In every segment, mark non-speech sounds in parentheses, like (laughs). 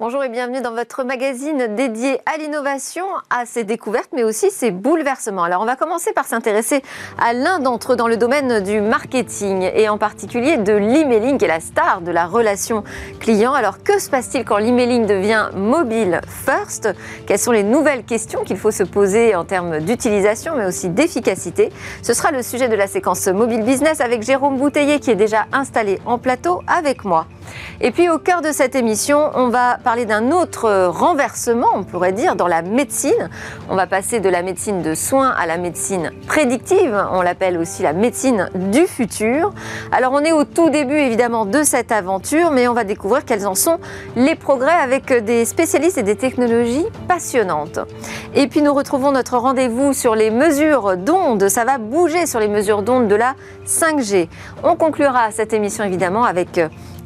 Bonjour et bienvenue dans votre magazine dédié à l'innovation, à ses découvertes, mais aussi ses bouleversements. Alors on va commencer par s'intéresser à l'un d'entre eux dans le domaine du marketing et en particulier de l'emailing, qui est la star de la relation client. Alors que se passe-t-il quand l'emailing devient mobile first? Quelles sont les nouvelles questions qu'il faut se poser en termes d'utilisation, mais aussi d'efficacité? Ce sera le sujet de la séquence Mobile Business avec Jérôme Bouteiller qui est déjà installé en plateau avec moi. Et puis au cœur de cette émission, on va parler d'un autre renversement, on pourrait dire, dans la médecine. On va passer de la médecine de soins à la médecine prédictive, on l'appelle aussi la médecine du futur. Alors on est au tout début évidemment de cette aventure, mais on va découvrir quels en sont les progrès avec des spécialistes et des technologies passionnantes. Et puis nous retrouvons notre rendez-vous sur les mesures d'ondes, ça va bouger sur les mesures d'ondes de la 5G. On conclura cette émission évidemment avec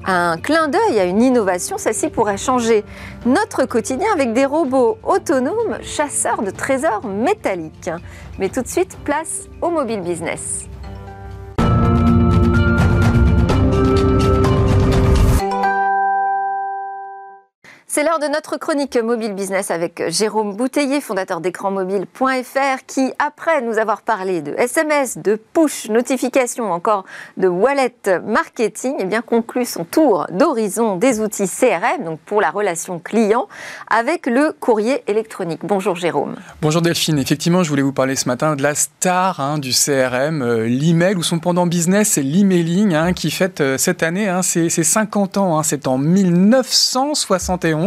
un clin d'œil à une innovation, celle-ci pourrait changer notre quotidien avec des robots autonomes chasseurs de trésors métalliques. Mais tout de suite, place au mobile business. C'est l'heure de notre chronique mobile business avec Jérôme Bouteiller, fondateur d'écranmobile.fr, qui, après nous avoir parlé de SMS, de push notification, encore de wallet marketing, eh bien, conclut son tour d'horizon des outils CRM, donc pour la relation client, avec le courrier électronique. Bonjour Jérôme. Bonjour Delphine. Effectivement, je voulais vous parler ce matin de la star hein, du CRM, euh, l'email ou son pendant business, c'est l'emailing, hein, qui fête euh, cette année hein, ses, 50 ans. c'est en 1971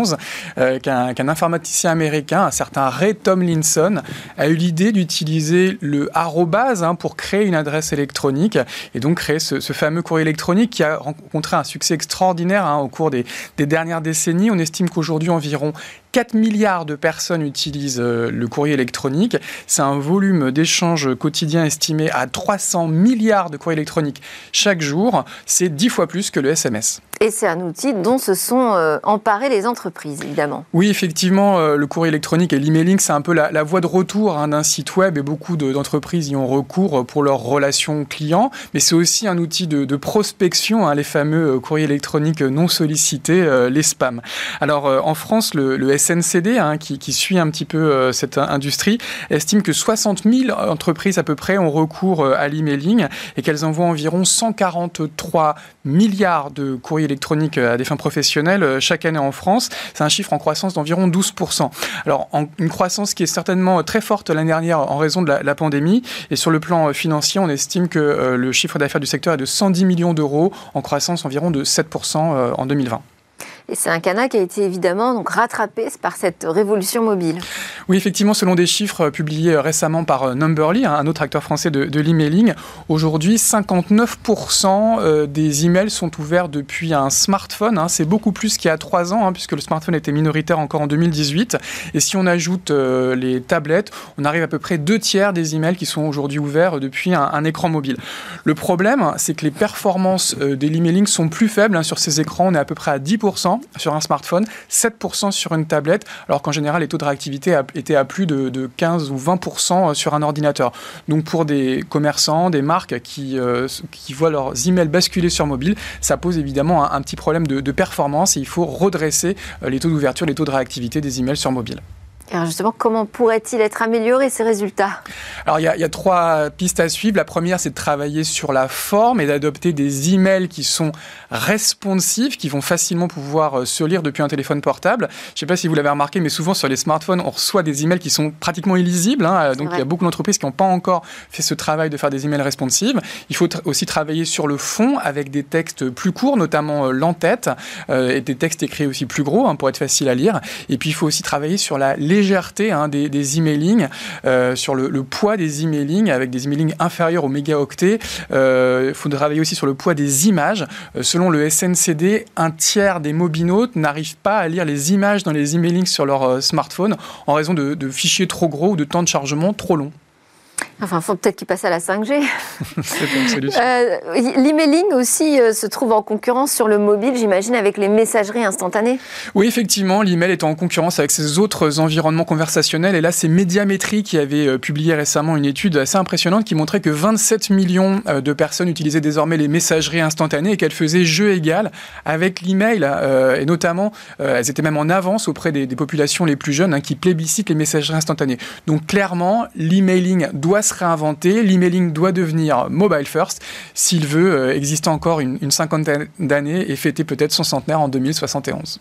euh, qu'un informaticien américain, un certain Ray Tomlinson, a eu l'idée d'utiliser le arrobase hein, pour créer une adresse électronique et donc créer ce, fameux courrier électronique qui a rencontré un succès extraordinaire hein, au cours des, des dernières décennies. On estime qu'aujourd'hui environ 4 milliards de personnes utilisent euh, le courrier électronique. C'est un volume d'échanges quotidien estimé à 300 milliards de courriers électroniques chaque jour. C'est 10 fois plus que le SMS. Et c'est un outil dont se sont euh, emparées les entreprises, évidemment. Oui, effectivement, euh, le courrier électronique et l'emailing, c'est un peu la, voie de retour hein, d'un site web et beaucoup d'entreprises y ont recours pour leurs relations clients. Mais c'est aussi un outil de, prospection, hein, les fameux courriers électroniques non sollicités, les spams. Alors, en France, le, le SNCD, hein, qui, suit un petit peu euh, cette industrie, estime que 60 000 entreprises à peu près ont recours euh, à l'emailing et qu'elles envoient environ 143 milliards de courriers électroniques euh, à des fins professionnelles chaque année en France. C'est un chiffre en croissance d'environ 12%. Alors, une croissance qui est certainement très forte l'année dernière en raison de la, pandémie. Et sur le plan financier, on estime que le chiffre d'affaires du secteur est de 110 millions d'euros en croissance environ de 7% en 2020. Et c'est un canal qui a été évidemment donc rattrapé par cette révolution mobile. Oui, effectivement, selon des chiffres publiés récemment par euh, Numberly, hein, un autre acteur français de, l'emailing, aujourd'hui 59% euh, des emails sont ouverts depuis un smartphone. Hein. C'est beaucoup plus qu'il y a trois ans, hein, puisque le smartphone était minoritaire encore en 2018. Et si on ajoute euh, les tablettes, on arrive à peu près deux tiers des emails qui sont aujourd'hui ouverts depuis un, écran mobile. Le problème, c'est que les performances des emailing sont plus faibles sur ces écrans. On est à peu près à 10% sur un smartphone, 7% sur une tablette, alors qu'en général, les taux de réactivité étaient à plus de, 15 ou 20% sur un ordinateur. Donc pour des commerçants, des marques qui, euh, qui voient leurs emails basculer sur mobile, ça pose évidemment un, petit problème de, de, performance et il faut redresser euh, les taux d'ouverture, les taux de réactivité des emails sur mobile. Alors justement, comment pourrait-il être amélioré ces résultats? Alors il y, a, trois pistes à suivre. La première, c'est de travailler sur la forme et d'adopter des emails qui sont responsifs, qui vont facilement pouvoir euh, se lire depuis un téléphone portable. Je ne sais pas si vous l'avez remarqué, mais souvent sur les smartphones, on reçoit des emails qui sont pratiquement illisibles. Hein. Donc il y a beaucoup d'entreprises qui n'ont pas encore fait ce travail de faire des emails responsives. Il faut aussi travailler sur le fond avec des textes plus courts, notamment euh, l'entête, euh, et des textes écrits aussi plus gros hein, pour être facile à lire. Et puis il faut aussi travailler sur la légèreté hein, des, des emailing, euh, sur le, poids des emailing, avec des emailing inférieurs aux mégaoctets. Euh, il faut travailler aussi sur le poids des images. Euh, selon le SNCD, un tiers des mobinautes n'arrivent pas à lire les images dans les emailing sur leur smartphone en raison de fichiers trop gros ou de temps de chargement trop long. Enfin, il faut peut-être qu'il passe à la 5G. (laughs) euh, L'emailing aussi euh, se trouve en concurrence sur le mobile, j'imagine, avec les messageries instantanées. Oui, effectivement, l'email est en concurrence avec ses autres environnements conversationnels. Et là, c'est Médiamétrie qui avait euh, publié récemment une étude assez impressionnante qui montrait que 27 millions euh, de personnes utilisaient désormais les messageries instantanées et qu'elles faisaient jeu égal avec l'email. et notamment, elles étaient même en avance auprès des, populations les plus jeunes hein, qui plébiscitent les messageries instantanées. Donc clairement, l'emailing doit se réinventer, l'emailing doit devenir mobile first s'il veut euh, exister encore une, une cinquantaine d'années et fêter peut-être son centenaire en 2071.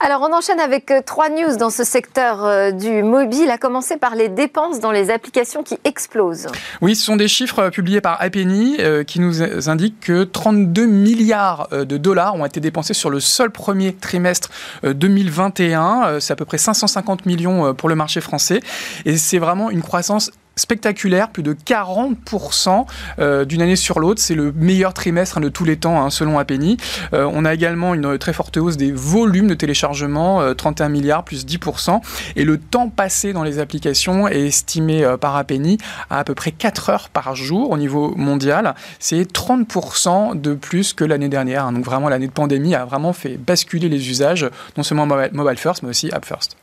Alors, on enchaîne avec euh, trois news dans ce secteur euh, du mobile, à commencer par les dépenses dans les applications qui explosent. Oui, ce sont des chiffres publiés par Appenny qui nous indiquent que 32 milliards de dollars ont été dépensés sur le seul premier trimestre 2021. C'est à peu près 550 millions pour le marché français. Et c'est vraiment une croissance spectaculaire, plus de 40% euh, d'une année sur l'autre. C'est le meilleur trimestre hein, de tous les temps, hein, selon Appenny. Euh, on a également une très forte hausse des volumes de téléchargement, 31 euh, milliards plus 10%. Et le temps passé dans les applications est estimé par Appenny à à peu près 4 heures par jour au niveau mondial. C'est 30% de plus que l'année dernière. Hein. Donc vraiment, l'année de pandémie a vraiment fait basculer les usages, non seulement mobile first, mais aussi app first.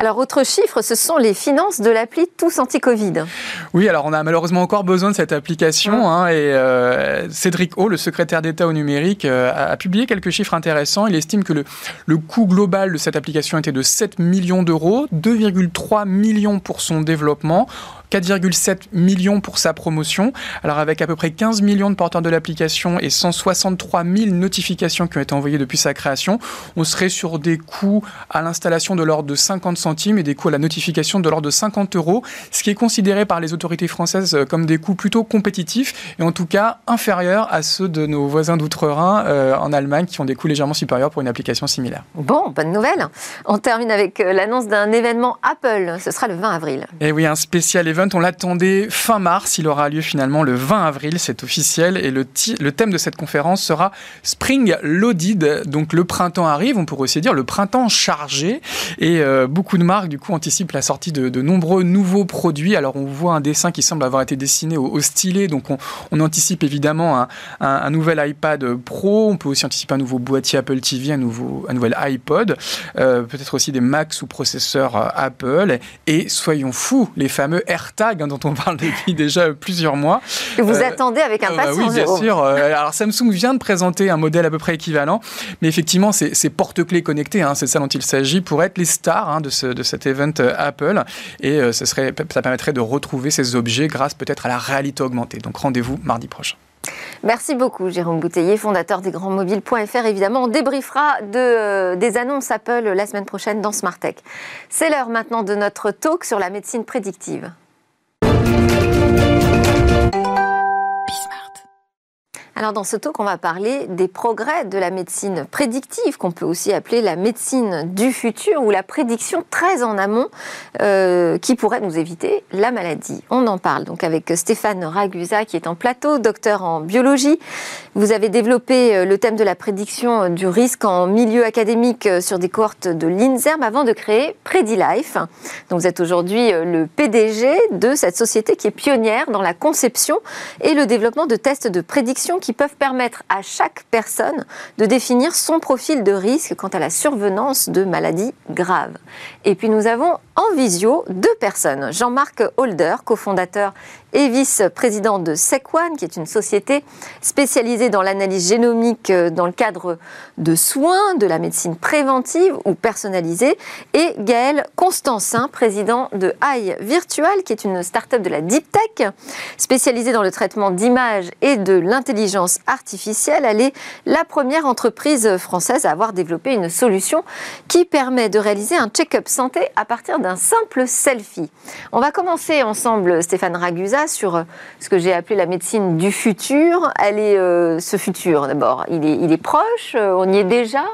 Alors, autre chiffre, ce sont les finances de l'appli Tous Anti-Covid. Oui, alors on a malheureusement encore besoin de cette application. Hein, et euh, Cédric O, le secrétaire d'État au numérique, euh, a, publié quelques chiffres intéressants. Il estime que le, le coût global de cette application était de 7 millions d'euros, 2,3 millions pour son développement. 4,7 millions pour sa promotion. Alors avec à peu près 15 millions de porteurs de l'application et 163 000 notifications qui ont été envoyées depuis sa création, on serait sur des coûts à l'installation de l'ordre de 50 centimes et des coûts à la notification de l'ordre de 50 euros, ce qui est considéré par les autorités françaises euh, comme des coûts plutôt compétitifs et en tout cas inférieurs à ceux de nos voisins d'outre-Rhin euh, en Allemagne qui ont des coûts légèrement supérieurs pour une application similaire. Bon, bonne nouvelle. On termine avec euh, l'annonce d'un événement Apple. Ce sera le 20 avril. Et eh oui, un spécial événement on l'attendait fin mars. Il aura lieu finalement le 20 avril, c'est officiel. Et le, thème de cette conférence sera Spring Loaded. Donc le printemps arrive, on pourrait aussi dire le printemps chargé. Et euh, beaucoup de marques, du coup, anticipent la sortie de, nombreux nouveaux produits. Alors on voit un dessin qui semble avoir été dessiné au, stylet. Donc on, anticipe évidemment un, nouvel iPad Pro. On peut aussi anticiper un nouveau boîtier Apple TV, un, nouveau, nouvel iPod. Euh, peut-être aussi des Macs sous processeur euh, Apple. Et soyons fous, les fameux AirTags Hein, dont on parle (laughs) depuis déjà plusieurs mois. Que vous euh, attendez avec impatience. Euh, oui, bien sûr. Euh, alors Samsung vient de présenter un modèle à peu près équivalent, mais effectivement, c'est porte-clés connectés, hein, c'est ça dont il s'agit, pour être les stars hein, de, ce, de cet event Apple. Et serait, ça permettrait de retrouver ces objets grâce peut-être à la réalité augmentée. Donc rendez-vous mardi prochain. Merci beaucoup, Jérôme Bouteiller, fondateur des grandsmobiles.fr. Évidemment, on débriefera de, des annonces Apple la semaine prochaine dans Smart Tech. C'est l'heure maintenant de notre talk sur la médecine prédictive. Thank you. Alors dans ce talk, on va parler des progrès de la médecine prédictive, qu'on peut aussi appeler la médecine du futur ou la prédiction très en amont, euh, qui pourrait nous éviter la maladie. On en parle donc avec Stéphane Ragusa, qui est en plateau, docteur en biologie. Vous avez développé euh, le thème de la prédiction du risque en milieu académique euh, sur des cohortes de l'INSERM avant de créer PrediLife. Donc vous êtes aujourd'hui le PDG de cette société qui est pionnière dans la conception et le développement de tests de prédiction qui peuvent permettre à chaque personne de définir son profil de risque quant à la survenance de maladies graves. Et puis nous avons en visio deux personnes. Jean-Marc Holder, cofondateur et vice-président de SecOne, qui est une société spécialisée dans l'analyse génomique euh, dans le cadre de soins, de la médecine préventive ou personnalisée, et Gaël Constancin, président de AI Virtual, qui est une start-up de la Deep Tech, spécialisée dans le traitement d'images et de l'intelligence artificielle. Elle est la première entreprise française à avoir développé une solution qui permet de réaliser un check-up santé à partir d'un simple selfie. On va commencer ensemble, Stéphane Ragusa, sur euh, ce que j'ai appelé la médecine du futur. Elle est, euh, ce futur, d'abord, il est, proche euh, On y est déjà?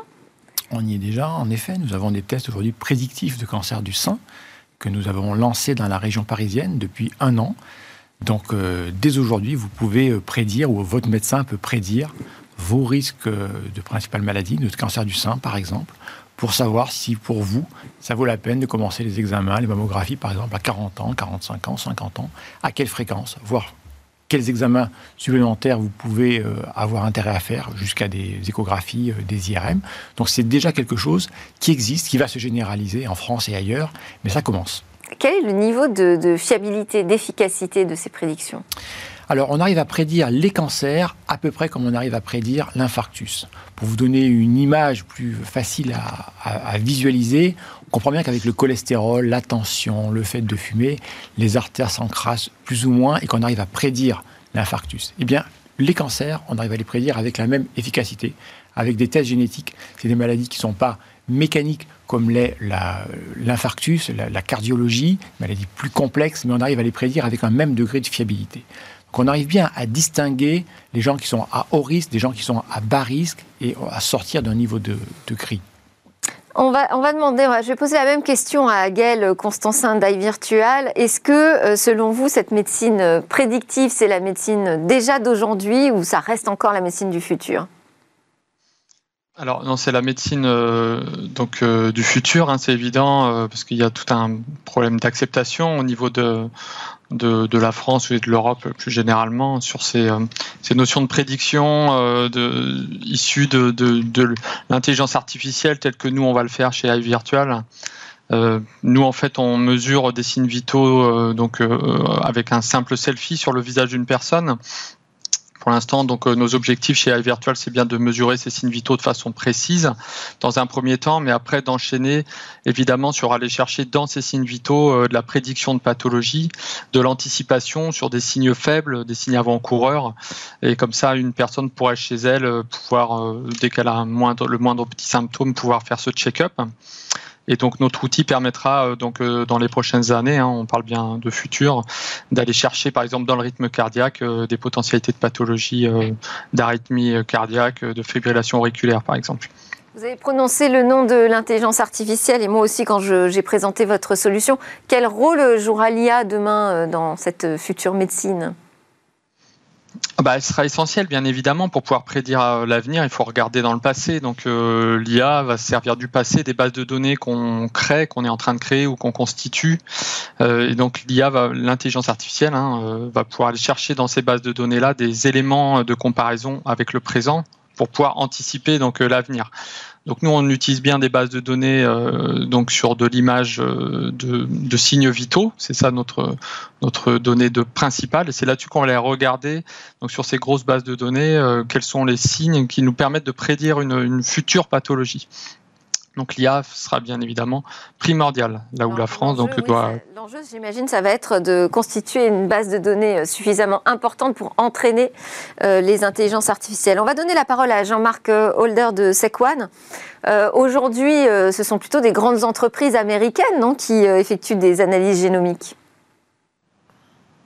On y est déjà, en effet. Nous avons des tests aujourd'hui prédictifs de cancer du sein que nous avons lancés dans la région parisienne depuis un an. Donc, dès aujourd'hui, vous pouvez prédire, ou votre médecin peut prédire, vos risques de principales maladies, de cancer du sein par exemple, pour savoir si pour vous, ça vaut la peine de commencer les examens, les mammographies par exemple à 40 ans, 45 ans, 50 ans, à quelle fréquence, voir quels examens supplémentaires vous pouvez euh, avoir intérêt à faire, jusqu'à des échographies, euh, des IRM. Donc c'est déjà quelque chose qui existe, qui va se généraliser en France et ailleurs, mais ça commence. Quel est le niveau de fiabilité, d'efficacité de ces prédictions? Alors, on arrive à prédire les cancers à peu près comme on arrive à prédire l'infarctus. Pour vous donner une image plus facile à, visualiser, on comprend bien qu'avec le cholestérol, la tension, le fait de fumer, les artères s'encrassent plus ou moins et qu'on arrive à prédire l'infarctus. Eh bien, les cancers, on arrive à les prédire avec la même efficacité, avec des tests génétiques. C'est des maladies qui ne sont pas mécaniques comme l'est l'infarctus, la, la, cardiologie, maladie plus complexe, mais on arrive à les prédire avec un même degré de fiabilité qu'on arrive bien à distinguer les gens qui sont à haut risque des gens qui sont à bas risque et à sortir d'un niveau de, de cri. On va, on va demander, je vais poser la même question à Gaël Constancin d'Ivirtual. Est-ce que, euh, selon vous, cette médecine prédictive, c'est la médecine déjà d'aujourd'hui ou ça reste encore la médecine du futur? Alors non, c'est la médecine euh, donc euh, du futur, hein, c'est évident, parce qu'il y a tout un problème d'acceptation au niveau de, de, la France et de l'Europe plus généralement sur ces, euh, notions de prédiction euh, de, issues de, l'intelligence artificielle telle que nous on va le faire chez iVirtual. Euh, nous en fait on mesure des signes vitaux donc avec un simple selfie sur le visage d'une personne pour l'instant, donc euh, nos objectifs chez iVirtual, c'est bien de mesurer ces signes vitaux de façon précise dans un premier temps, mais après d'enchaîner évidemment sur aller chercher dans ces signes vitaux euh, de la prédiction de pathologie, de l'anticipation sur des signes faibles, des signes avant-coureurs, et comme ça, une personne pourrait chez elle euh, pouvoir, dès qu'elle a le moindre petit symptôme, pouvoir faire ce check-up. Et donc notre outil permettra euh, donc euh, dans les prochaines années, hein, on parle bien de futur, d'aller chercher par exemple dans le rythme cardiaque euh, des potentialités de pathologie d'arythmie cardiaque, de fibrillation auriculaire par exemple. Vous avez prononcé le nom de l'intelligence artificielle et moi aussi quand j'ai présenté votre solution. Quel rôle jouera l'IA demain dans cette future médecine? Bah, elle sera essentielle, bien évidemment, pour pouvoir prédire euh, l'avenir. Il faut regarder dans le passé. Donc, euh, l'IA va se servir du passé, des bases de données qu'on crée, qu'on est en train de créer ou qu'on constitue. Euh, et donc, l'IA, l'intelligence artificielle, hein, va pouvoir aller chercher dans ces bases de données-là des éléments de comparaison avec le présent pour pouvoir anticiper donc l'avenir. Donc nous, on utilise bien des bases de données euh, donc sur de l'image euh, de, signes vitaux. C'est ça notre notre donnée de principale. Et c'est là-dessus qu'on va aller regarder donc sur ces grosses bases de données euh, quels sont les signes qui nous permettent de prédire une future pathologie. Donc l'IA sera bien évidemment primordial, là où la France donc, doit... L'enjeu, j'imagine, ça va être de constituer une base de données euh, suffisamment importante pour entraîner euh, les intelligences artificielles. On va donner la parole à Jean-Marc euh, Holder de Sequan. Aujourd'hui, ce sont plutôt des grandes entreprises américaines non, qui effectuent des analyses génomiques.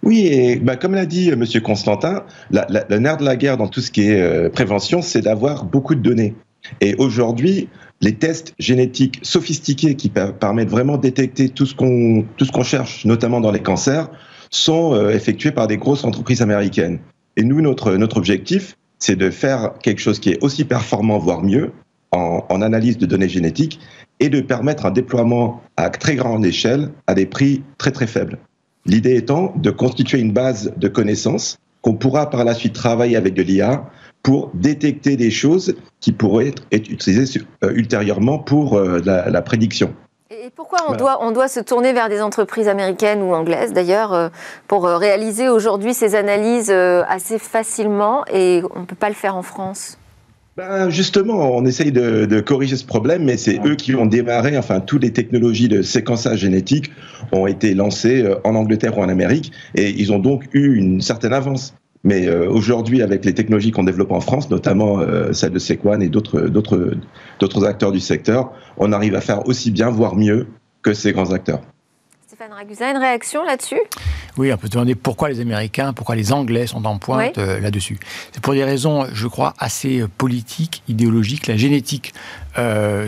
Oui, et bah, comme l'a dit M. Constantin, le nerf de la guerre dans tout ce qui est prévention, c'est d'avoir beaucoup de données. Et aujourd'hui, les tests génétiques sophistiqués qui permettent vraiment de détecter tout ce qu'on cherche, notamment dans les cancers, sont euh, effectués par des grosses entreprises américaines. Et nous, notre notre objectif, c'est de faire quelque chose qui est aussi performant, voire mieux, en, en, analyse de données génétiques, et de permettre un déploiement à très grande échelle à des prix très très faibles. L'idée étant de constituer une base de connaissances qu'on pourra par la suite travailler avec de l'IA pour détecter des choses qui pourraient être, utilisées euh, ultérieurement pour euh, la, prédiction. Et pourquoi on, doit, on doit se tourner vers des entreprises américaines ou anglaises d'ailleurs euh, pour réaliser aujourd'hui ces analyses assez facilement et on ne peut pas le faire en France? Ben justement, on essaye de, corriger ce problème, mais c'est eux qui ont démarré. Enfin, toutes les technologies de séquençage génétique ont été lancées en Angleterre ou en Amérique, et ils ont donc eu une certaine avance. Mais euh, aujourd'hui, avec les technologies qu'on développe en France, notamment euh, celle de Sequan et d'autres, d'autres, d'autres acteurs du secteur, on arrive à faire aussi bien, voire mieux que ces grands acteurs. Stéphane Ragusa, une réaction là-dessus? Oui, on peut se demander pourquoi les Américains, pourquoi les Anglais sont en pointe euh, là-dessus? C'est pour des raisons, je crois, assez politiques, idéologiques. La génétique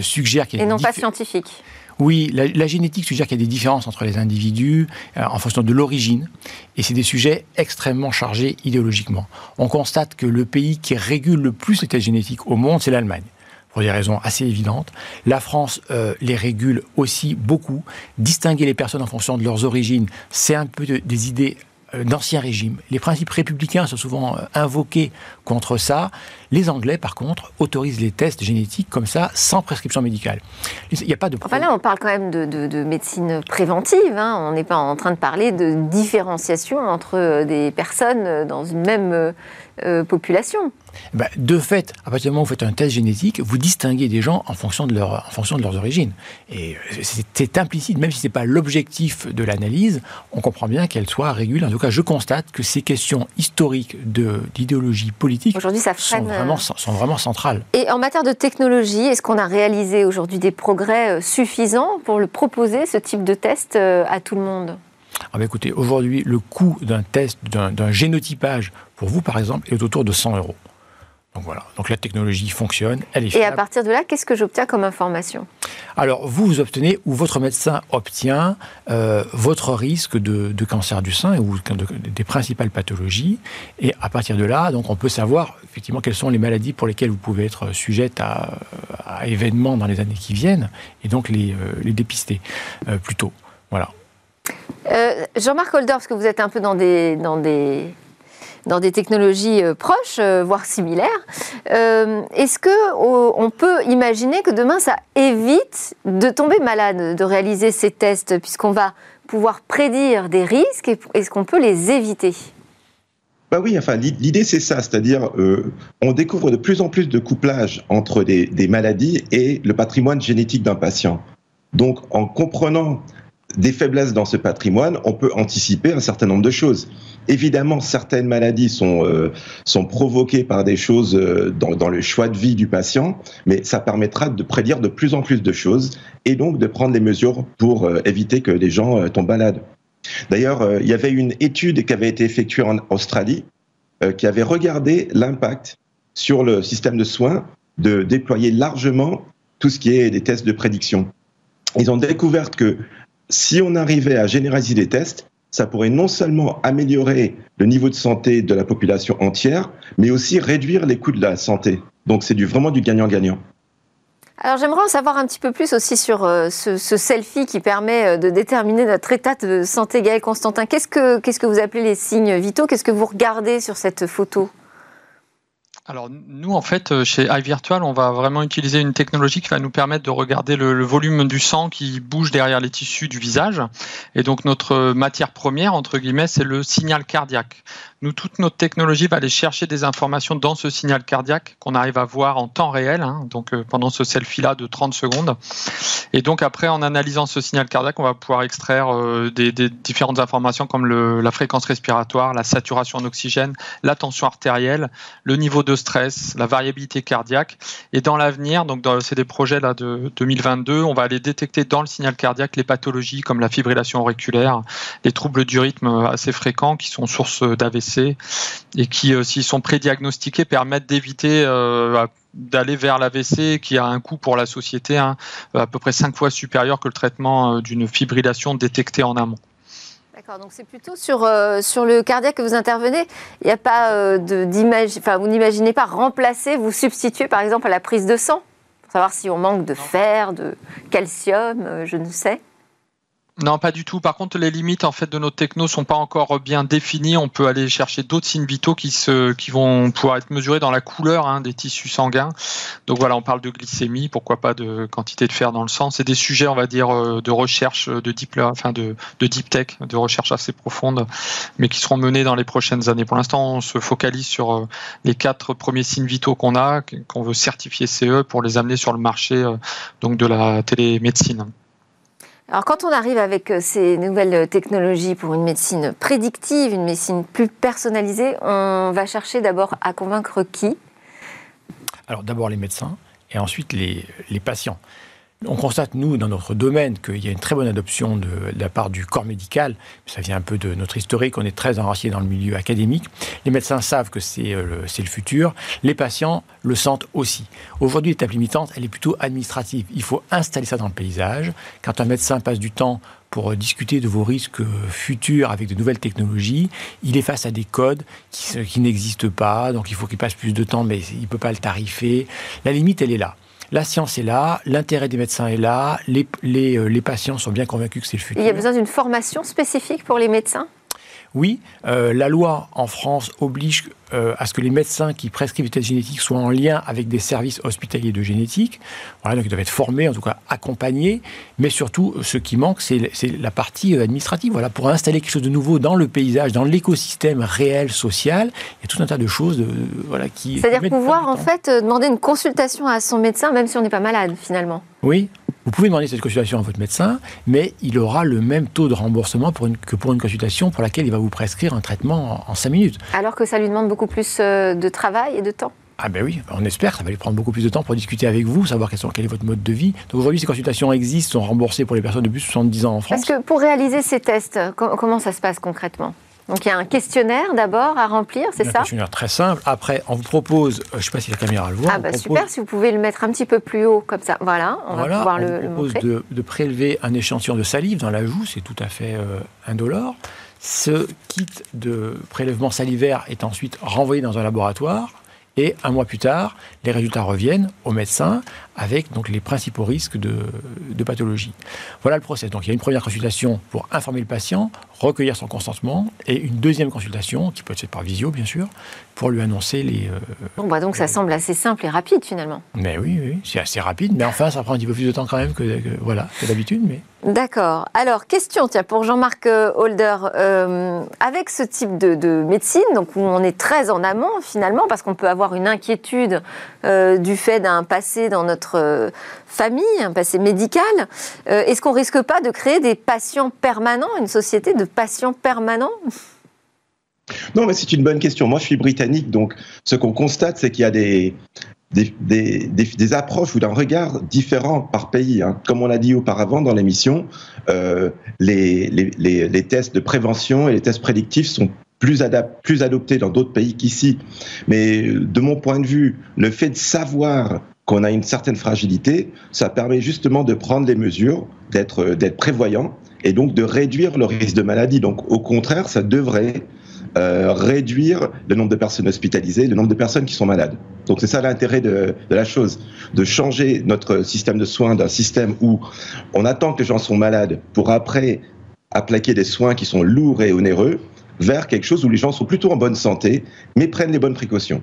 suggère qu'il y a... Et non pas scientifiques. Oui, la, génétique suggère qu'il y a des différences entre les individus euh, en fonction de l'origine, et c'est des sujets extrêmement chargés idéologiquement. On constate que le pays qui régule le plus les tests génétiques au monde, c'est l'Allemagne. pour des raisons assez évidentes. La France euh, les régule aussi beaucoup. Distinguer les personnes en fonction de leurs origines, c'est un peu des idées d'ancien régime. Les principes républicains sont souvent euh, invoqués contre ça. Les Anglais, par contre, autorisent les tests génétiques comme ça, sans prescription médicale. Il n'y a pas de. Enfin là, on parle quand même de, médecine préventive. Hein. On n'est pas en train de parler de différenciation entre euh, des personnes dans une même population. Bah, de fait, à partir du moment où vous faites un test génétique, vous distinguez des gens en fonction de, leur, en fonction de leurs origines. Et c'est implicite, même si ce n'est pas l'objectif de l'analyse, on comprend bien qu'elle soit régulée. En tout cas, je constate que ces questions historiques d'idéologie politique ça sont, vraiment, euh, sont vraiment centrales. Et en matière de technologie, est-ce qu'on a réalisé aujourd'hui des progrès euh, suffisants pour le proposer, ce type de test, euh, à tout le monde? Ah bah écoutez, aujourd'hui, le coût d'un test, d'un génotypage, pour vous par exemple, est autour de 100 euros. Donc voilà, donc la technologie fonctionne, elle est fiable. Et à partir de là, qu'est-ce que j'obtiens comme information? Alors vous, vous obtenez, ou votre médecin obtient, euh, votre risque de, cancer du sein ou des principales pathologies. Et à partir de là, donc on peut savoir effectivement quelles sont les maladies pour lesquelles vous pouvez être sujette à, événements dans les années qui viennent, et donc les, euh, les dépister euh, plus tôt. Voilà. Jean-Marc Holder, parce que vous êtes un peu dans des, dans des dans des technologies euh, proches, euh, voire similaires. Euh, est-ce que on peut imaginer que demain ça évite de tomber malade, de réaliser ces tests, puisqu'on va pouvoir prédire des risques Est-ce qu'on peut les éviter? Bah oui, enfin l'idée c'est ça, c'est-à-dire on découvre de plus en plus de couplage entre des maladies et le patrimoine génétique d'un patient. Donc en comprenant des faiblesses dans ce patrimoine, on peut anticiper un certain nombre de choses. Évidemment, certaines maladies sont, euh, sont provoquées par des choses euh, dans, le choix de vie du patient, mais ça permettra de prédire de plus en plus de choses et donc de prendre des mesures pour euh, éviter que les gens tombent malades. D'ailleurs, il y avait une étude qui avait été effectuée en Australie qui avait regardé l'impact sur le système de soins de déployer largement tout ce qui est des tests de prédiction. Ils ont découvert que si on arrivait à généraliser les tests, ça pourrait non seulement améliorer le niveau de santé de la population entière, mais aussi réduire les coûts de la santé. Donc c'est du, vraiment du gagnant-gagnant. Alors j'aimerais en savoir un petit peu plus aussi sur euh, ce, selfie qui permet euh, de déterminer notre état de santé. Gaël Constantin, qu'est-ce que, qu'est-ce que vous appelez les signes vitaux? Qu'est-ce que vous regardez sur cette photo? Alors nous, en fait, euh, chez iVirtual, on va vraiment utiliser une technologie qui va nous permettre de regarder le, volume du sang qui bouge derrière les tissus du visage. Et donc notre matière première, entre guillemets, c'est le signal cardiaque. Nous, toute notre technologie va aller chercher des informations dans ce signal cardiaque qu'on arrive à voir en temps réel, hein, donc euh, pendant ce selfie-là de 30 secondes. Et donc après, en analysant ce signal cardiaque, on va pouvoir extraire euh, des, différentes informations comme la fréquence respiratoire, la saturation en oxygène, la tension artérielle, le niveau de stress, la variabilité cardiaque. Et dans l'avenir, donc c'est des projets là de 2022, on va aller détecter dans le signal cardiaque les pathologies comme la fibrillation auriculaire, les troubles du rythme assez fréquents qui sont source d'AVC et qui, euh, s'ils sont prédiagnostiqués, permettent d'éviter euh, d'aller vers l'AVC qui a un coût pour la société hein, à peu près cinq fois supérieur que le traitement euh, d'une fibrillation détectée en amont. D'accord, donc c'est plutôt sur, euh, sur le cardiaque que vous intervenez. Il n'y a pas euh, d'image, enfin vous n'imaginez pas remplacer, vous substituer par exemple à la prise de sang? Pour savoir si on manque de fer, de calcium, euh, je ne sais. Non, pas du tout. Par contre, les limites en fait de notre techno sont pas encore bien définies. On peut aller chercher d'autres signes vitaux qui se, qui vont pouvoir être mesurés dans la couleur hein, des tissus sanguins. Donc voilà, on parle de glycémie, pourquoi pas de quantité de fer dans le sang? C'est des sujets, on va dire, euh, de recherche de deep, enfin de, de deep tech, de recherche assez profonde, mais qui seront menées dans les prochaines années. Pour l'instant, on se focalise sur euh, les quatre premiers signes vitaux qu'on a, qu'on veut certifier CE pour les amener sur le marché euh, donc de la télémédecine. Alors quand on arrive avec euh, ces nouvelles technologies pour une médecine prédictive, une médecine plus personnalisée, on va chercher d'abord à convaincre qui? Alors d'abord les médecins et ensuite les, les patients. On constate, nous, dans notre domaine, qu'il y a une très bonne adoption de, la part du corps médical. Ça vient un peu de notre historique. On est très enraciné dans le milieu académique. Les médecins savent que c'est euh, le, futur. Les patients le sentent aussi. Aujourd'hui, l'étape limitante, elle est plutôt administrative. Il faut installer ça dans le paysage. Quand un médecin passe du temps pour discuter de vos risques futurs avec de nouvelles technologies, il est face à des codes qui, qui n'existent pas, donc il faut qu'il passe plus de temps, mais il ne peut pas le tarifer. La limite, elle est là. La science est là, l'intérêt des médecins est là, les, les, euh, les patients sont bien convaincus que c'est le futur. Il y a besoin d'une formation spécifique pour les médecins? Oui, euh, la loi en France oblige euh, à ce que les médecins qui prescrivent des tests génétiques soient en lien avec des services hospitaliers de génétique. Voilà, donc ils doivent être formés, en tout cas accompagnés. Mais surtout, ce qui manque, c'est la partie euh, administrative. Voilà, pour installer quelque chose de nouveau dans le paysage, dans l'écosystème réel, social, il y a tout un tas de choses de, voilà, qui. C'est-à-dire pouvoir en fait demander une consultation à son médecin, même si on n'est pas malade finalement. Oui, vous pouvez demander cette consultation à votre médecin, mais il aura le même taux de remboursement pour une, que pour une consultation pour laquelle il va vous prescrire un traitement en, 5 minutes. Alors que ça lui demande beaucoup plus euh, de travail et de temps? Ah ben oui, on espère, ça va lui prendre beaucoup plus de temps pour discuter avec vous, savoir quel est votre mode de vie. Donc aujourd'hui, ces consultations existent, sont remboursées pour les personnes de plus de 70 ans en France. Parce que pour réaliser ces tests, comment ça se passe concrètement? Donc il y a un questionnaire d'abord à remplir, c'est ça Un questionnaire très simple. Après, on vous propose, euh, je ne sais pas si la caméra le voit. Ah bah super, si vous pouvez le mettre un petit peu plus haut comme ça. Voilà, on va pouvoir le, vous propose De, prélever un échantillon de salive dans la joue, c'est tout à fait euh, indolore. Ce kit de prélèvement salivaire est ensuite renvoyé dans un laboratoire et un mois plus tard, les résultats reviennent au médecin avec donc les principaux risques de, de, pathologie. Voilà le process. Donc il y a une première consultation pour informer le patient, recueillir son consentement, et une deuxième consultation, qui peut être faite par visio bien sûr, pour lui annoncer les... Euh, bon, bah donc ça semble assez simple et rapide finalement. Mais oui, oui, c'est assez rapide, mais enfin ça prend un petit peu plus de temps quand même que, voilà, que d'habitude. Mais... D'accord. Alors, question tiens, pour Jean-Marc euh, Holder. Euh, avec ce type de, médecine, donc où on est très en amont finalement, parce qu'on peut avoir une inquiétude du fait d'un passé dans notre euh, famille, un passé médical. Euh, est-ce qu'on risque pas de créer des patients permanents, une société de patients permanents? Non, mais c'est une bonne question. Moi, je suis britannique, donc ce qu'on constate, c'est qu'il y a des, des, approches ou d'un regard différent par pays. Hein. Comme on l'a dit auparavant dans l'émission, euh, les, les, tests de prévention et les tests prédictifs sont plus, plus adoptés dans d'autres pays qu'ici. Mais de mon point de vue, le fait de savoir qu'on a une certaine fragilité, ça permet justement de prendre les mesures, d'être d'être prévoyant et donc de réduire le risque de maladie. Donc au contraire, ça devrait euh, réduire le nombre de personnes hospitalisées, le nombre de personnes qui sont malades. Donc c'est ça l'intérêt de, de, la chose, de changer notre système de soins d'un système où on attend que les gens sont malades pour après appliquer des soins qui sont lourds et onéreux vers quelque chose où les gens sont plutôt en bonne santé mais prennent les bonnes précautions.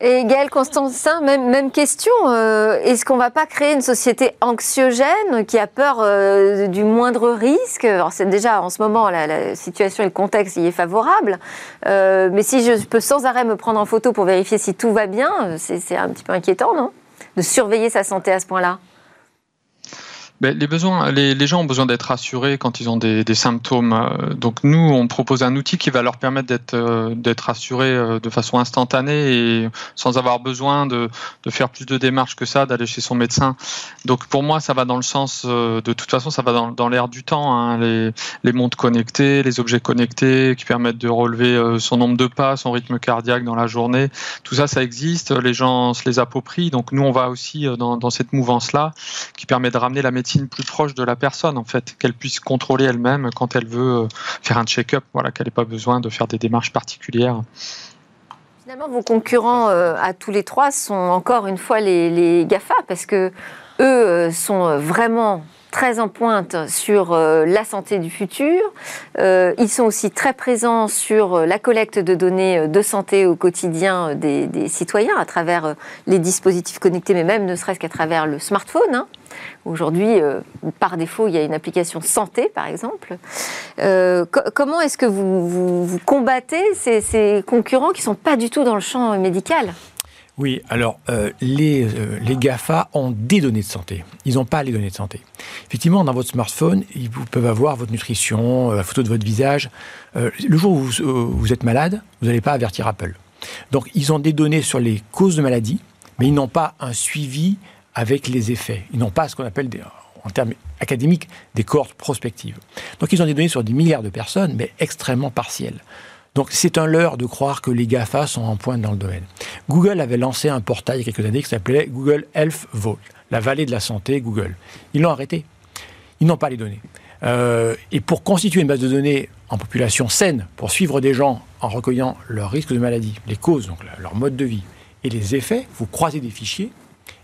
Et Gaël Constantin, même, même question. Euh, est-ce qu'on ne va pas créer une société anxiogène qui a peur euh, du moindre risque? Alors c'est déjà en ce moment la, situation et le contexte y est favorable. Euh, mais si je peux sans arrêt me prendre en photo pour vérifier si tout va bien, c'est un petit peu inquiétant, non? De surveiller sa santé à ce point-là. Ben, les, besoins, les, gens ont besoin d'être rassurés quand ils ont des, symptômes. Euh, donc nous, on propose un outil qui va leur permettre d'être euh, rassurés euh, de façon instantanée et sans avoir besoin de, faire plus de démarches que ça, d'aller chez son médecin. Donc pour moi, ça va dans le sens, de toute façon, ça va dans, dans l'air du temps. Hein. les, les montres connectées, les objets connectés qui permettent de relever son nombre de pas, son rythme cardiaque dans la journée. Tout ça, ça existe. Les gens se les approprient. Donc nous, on va aussi dans, dans cette mouvance-là qui permet de ramener la médecine plus proche de la personne, en fait, qu'elle puisse contrôler elle-même quand elle veut euh, faire un check-up, voilà, qu'elle n'ait pas besoin de faire des démarches particulières. Finalement, vos concurrents euh, à tous les trois sont encore une fois les, GAFA, parce que eux euh, sont vraiment très en pointe sur la santé du futur. Ils sont aussi très présents sur la collecte de données de santé au quotidien des, citoyens à travers les dispositifs connectés, mais même ne serait-ce qu'à travers le smartphone. Hein. Aujourd'hui, par défaut, il y a une application santé, par exemple. comment est-ce que vous, combattez ces, concurrents qui ne sont pas du tout dans le champ médical? Oui, alors euh, les, euh, les, GAFA ont des données de santé. Ils n'ont pas les données de santé. Effectivement, dans votre smartphone, ils peuvent avoir votre nutrition, euh, la photo de votre visage. le jour où vous, vous êtes malade, vous n'allez pas avertir Apple. Donc, ils ont des données sur les causes de maladie, mais ils n'ont pas un suivi avec les effets. Ils n'ont pas ce qu'on appelle, en termes académiques, des cohortes prospectives. Donc, ils ont des données sur des milliards de personnes, mais extrêmement partielles. Donc c'est un leurre de croire que les GAFA sont en pointe dans le domaine. Google avait lancé un portail il y a quelques années qui s'appelait Google Health Vault, la vallée de la santé Google. Ils l'ont arrêté. Ils n'ont pas les données. Euh, et pour constituer une base de données en population saine, pour suivre des gens en recueillant leurs risques de maladie, les causes, donc leur mode de vie, et les effets, vous croisez des fichiers,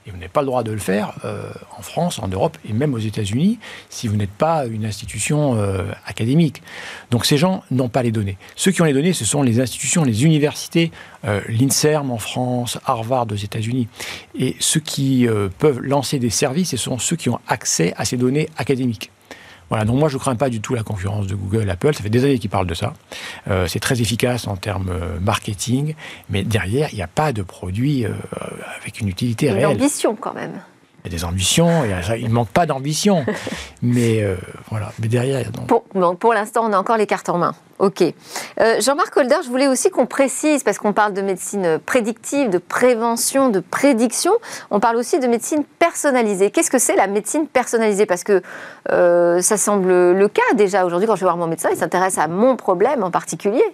Et vous n'avez pas le droit de le faire euh, en France, en Europe et même aux États-Unis si vous n'êtes pas une institution euh, académique. Donc ces gens n'ont pas les données. Ceux qui ont les données, ce sont les institutions, les universités, euh, l'INSERM en France, Harvard aux États-Unis. Et ceux qui peuvent lancer des services, ce sont ceux qui ont accès à ces données académiques. Voilà, donc moi je ne crains pas du tout la concurrence de Google, Apple. Ça fait des années qu'ils parlent de ça. Euh, c'est très efficace en termes euh, marketing, mais derrière, il n'y a pas de produit euh, avec une utilité une réelle. Ambition quand même. Il y a des ambitions, il ne manque pas d'ambition. (laughs) mais voilà, mais derrière. Pour, pour l'instant, on a encore les cartes en main. Ok. Euh, Jean-Marc Holder, je voulais aussi qu'on précise, parce qu'on parle de médecine prédictive, de prévention, de prédiction, on parle aussi de médecine personnalisée. Qu'est-ce que c'est la médecine personnalisée? Parce que euh, ça semble le cas déjà aujourd'hui, quand je vais voir mon médecin, il s'intéresse à mon problème en particulier.